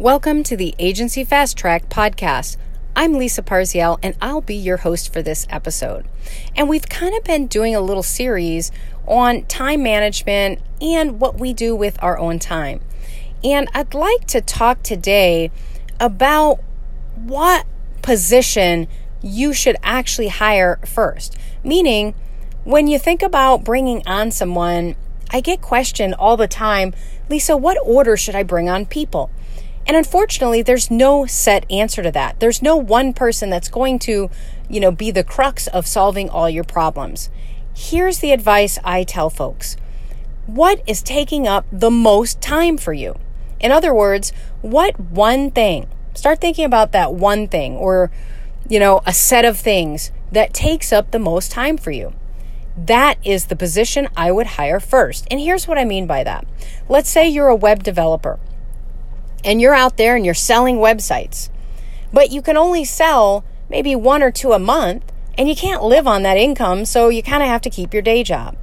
Welcome to the Agency Fast Track podcast. I'm Lisa Parziel, and I'll be your host for this episode. And we've kind of been doing a little series on time management and what we do with our own time. And I'd like to talk today about what position you should actually hire first. Meaning, when you think about bringing on someone, I get questioned all the time Lisa, what order should I bring on people? And unfortunately, there's no set answer to that. There's no one person that's going to, you know, be the crux of solving all your problems. Here's the advice I tell folks. What is taking up the most time for you? In other words, what one thing? Start thinking about that one thing or, you know, a set of things that takes up the most time for you. That is the position I would hire first. And here's what I mean by that. Let's say you're a web developer and you're out there and you're selling websites, but you can only sell maybe one or two a month and you can't live on that income, so you kind of have to keep your day job.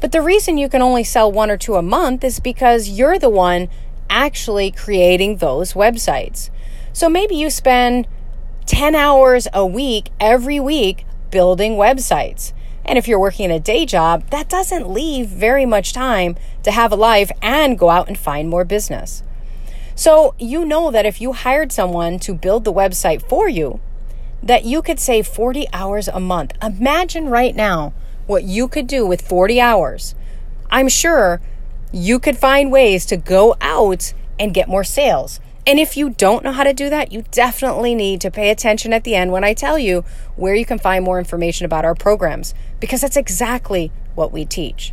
But the reason you can only sell one or two a month is because you're the one actually creating those websites. So maybe you spend 10 hours a week every week building websites. And if you're working a day job, that doesn't leave very much time to have a life and go out and find more business. So you know that if you hired someone to build the website for you, that you could save 40 hours a month. Imagine right now what you could do with 40 hours. I'm sure you could find ways to go out and get more sales. And if you don't know how to do that, you definitely need to pay attention at the end when I tell you where you can find more information about our programs, because that's exactly what we teach.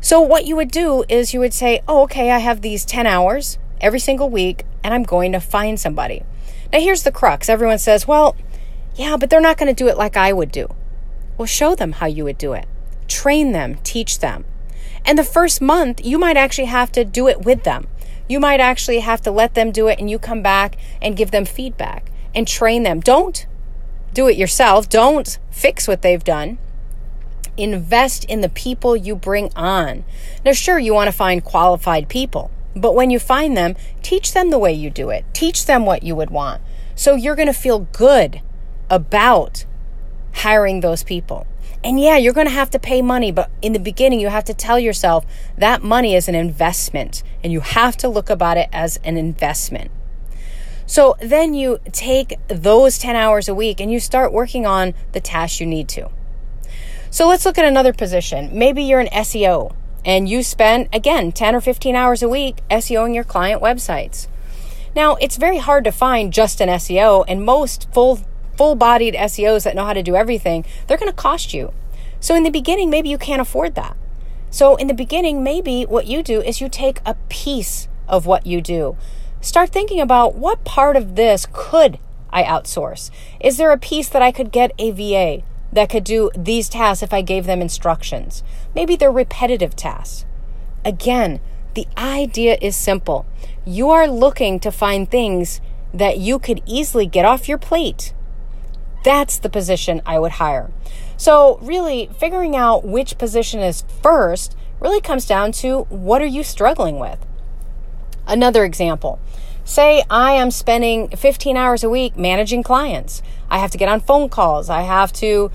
So, what you would do is you would say, Oh, okay, I have these 10 hours every single week and I'm going to find somebody. Now, here's the crux everyone says, well, yeah, but they're not going to do it like I would do. Well, show them how you would do it, train them, teach them. And the first month, you might actually have to do it with them. You might actually have to let them do it and you come back and give them feedback and train them. Don't do it yourself. Don't fix what they've done. Invest in the people you bring on. Now, sure, you want to find qualified people. But when you find them, teach them the way you do it. Teach them what you would want. So you're going to feel good about hiring those people. And yeah, you're going to have to pay money, but in the beginning, you have to tell yourself that money is an investment and you have to look about it as an investment. So then you take those 10 hours a week and you start working on the tasks you need to. So let's look at another position. Maybe you're an SEO and you spend, again, 10 or 15 hours a week SEOing your client websites. Now, it's very hard to find just an SEO, and most full full bodied SEOs that know how to do everything, they're going to cost you. So, in the beginning, maybe you can't afford that. So, in the beginning, maybe what you do is you take a piece of what you do. Start thinking about what part of this could I outsource? Is there a piece that I could get a VA? That could do these tasks if I gave them instructions. Maybe they're repetitive tasks. Again, the idea is simple. You are looking to find things that you could easily get off your plate. That's the position I would hire. So, really, figuring out which position is first really comes down to what are you struggling with? Another example say I am spending 15 hours a week managing clients. I have to get on phone calls. I have to,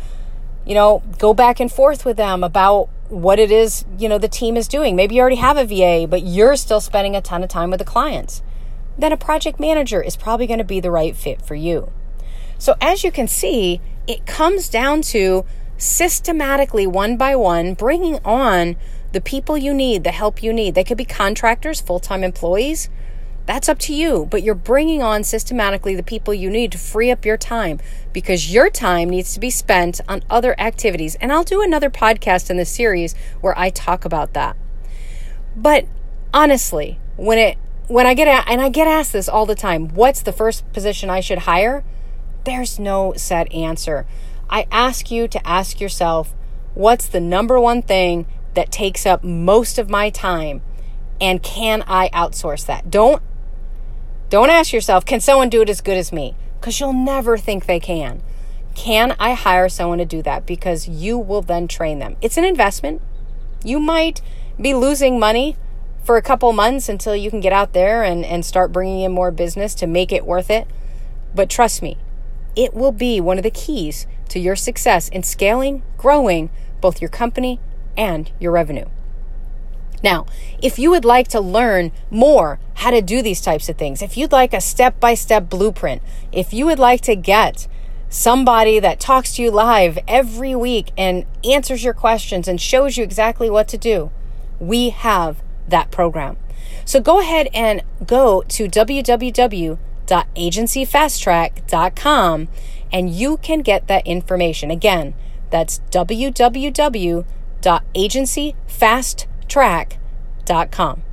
you know, go back and forth with them about what it is, you know, the team is doing. Maybe you already have a VA, but you're still spending a ton of time with the clients. Then a project manager is probably going to be the right fit for you. So as you can see, it comes down to systematically one by one bringing on the people you need, the help you need. They could be contractors, full-time employees, that's up to you, but you're bringing on systematically the people you need to free up your time because your time needs to be spent on other activities. And I'll do another podcast in this series where I talk about that. But honestly, when it when I get and I get asked this all the time, what's the first position I should hire? There's no set answer. I ask you to ask yourself, what's the number one thing that takes up most of my time and can I outsource that? Don't don't ask yourself, can someone do it as good as me? Because you'll never think they can. Can I hire someone to do that? Because you will then train them. It's an investment. You might be losing money, for a couple months until you can get out there and, and start bringing in more business to make it worth it. But trust me, it will be one of the keys to your success in scaling, growing both your company and your revenue. Now, if you would like to learn more how to do these types of things, if you'd like a step by step blueprint, if you would like to get somebody that talks to you live every week and answers your questions and shows you exactly what to do, we have that program. So go ahead and go to www.agencyfasttrack.com and you can get that information. Again, that's www.agencyfasttrack.com track.com.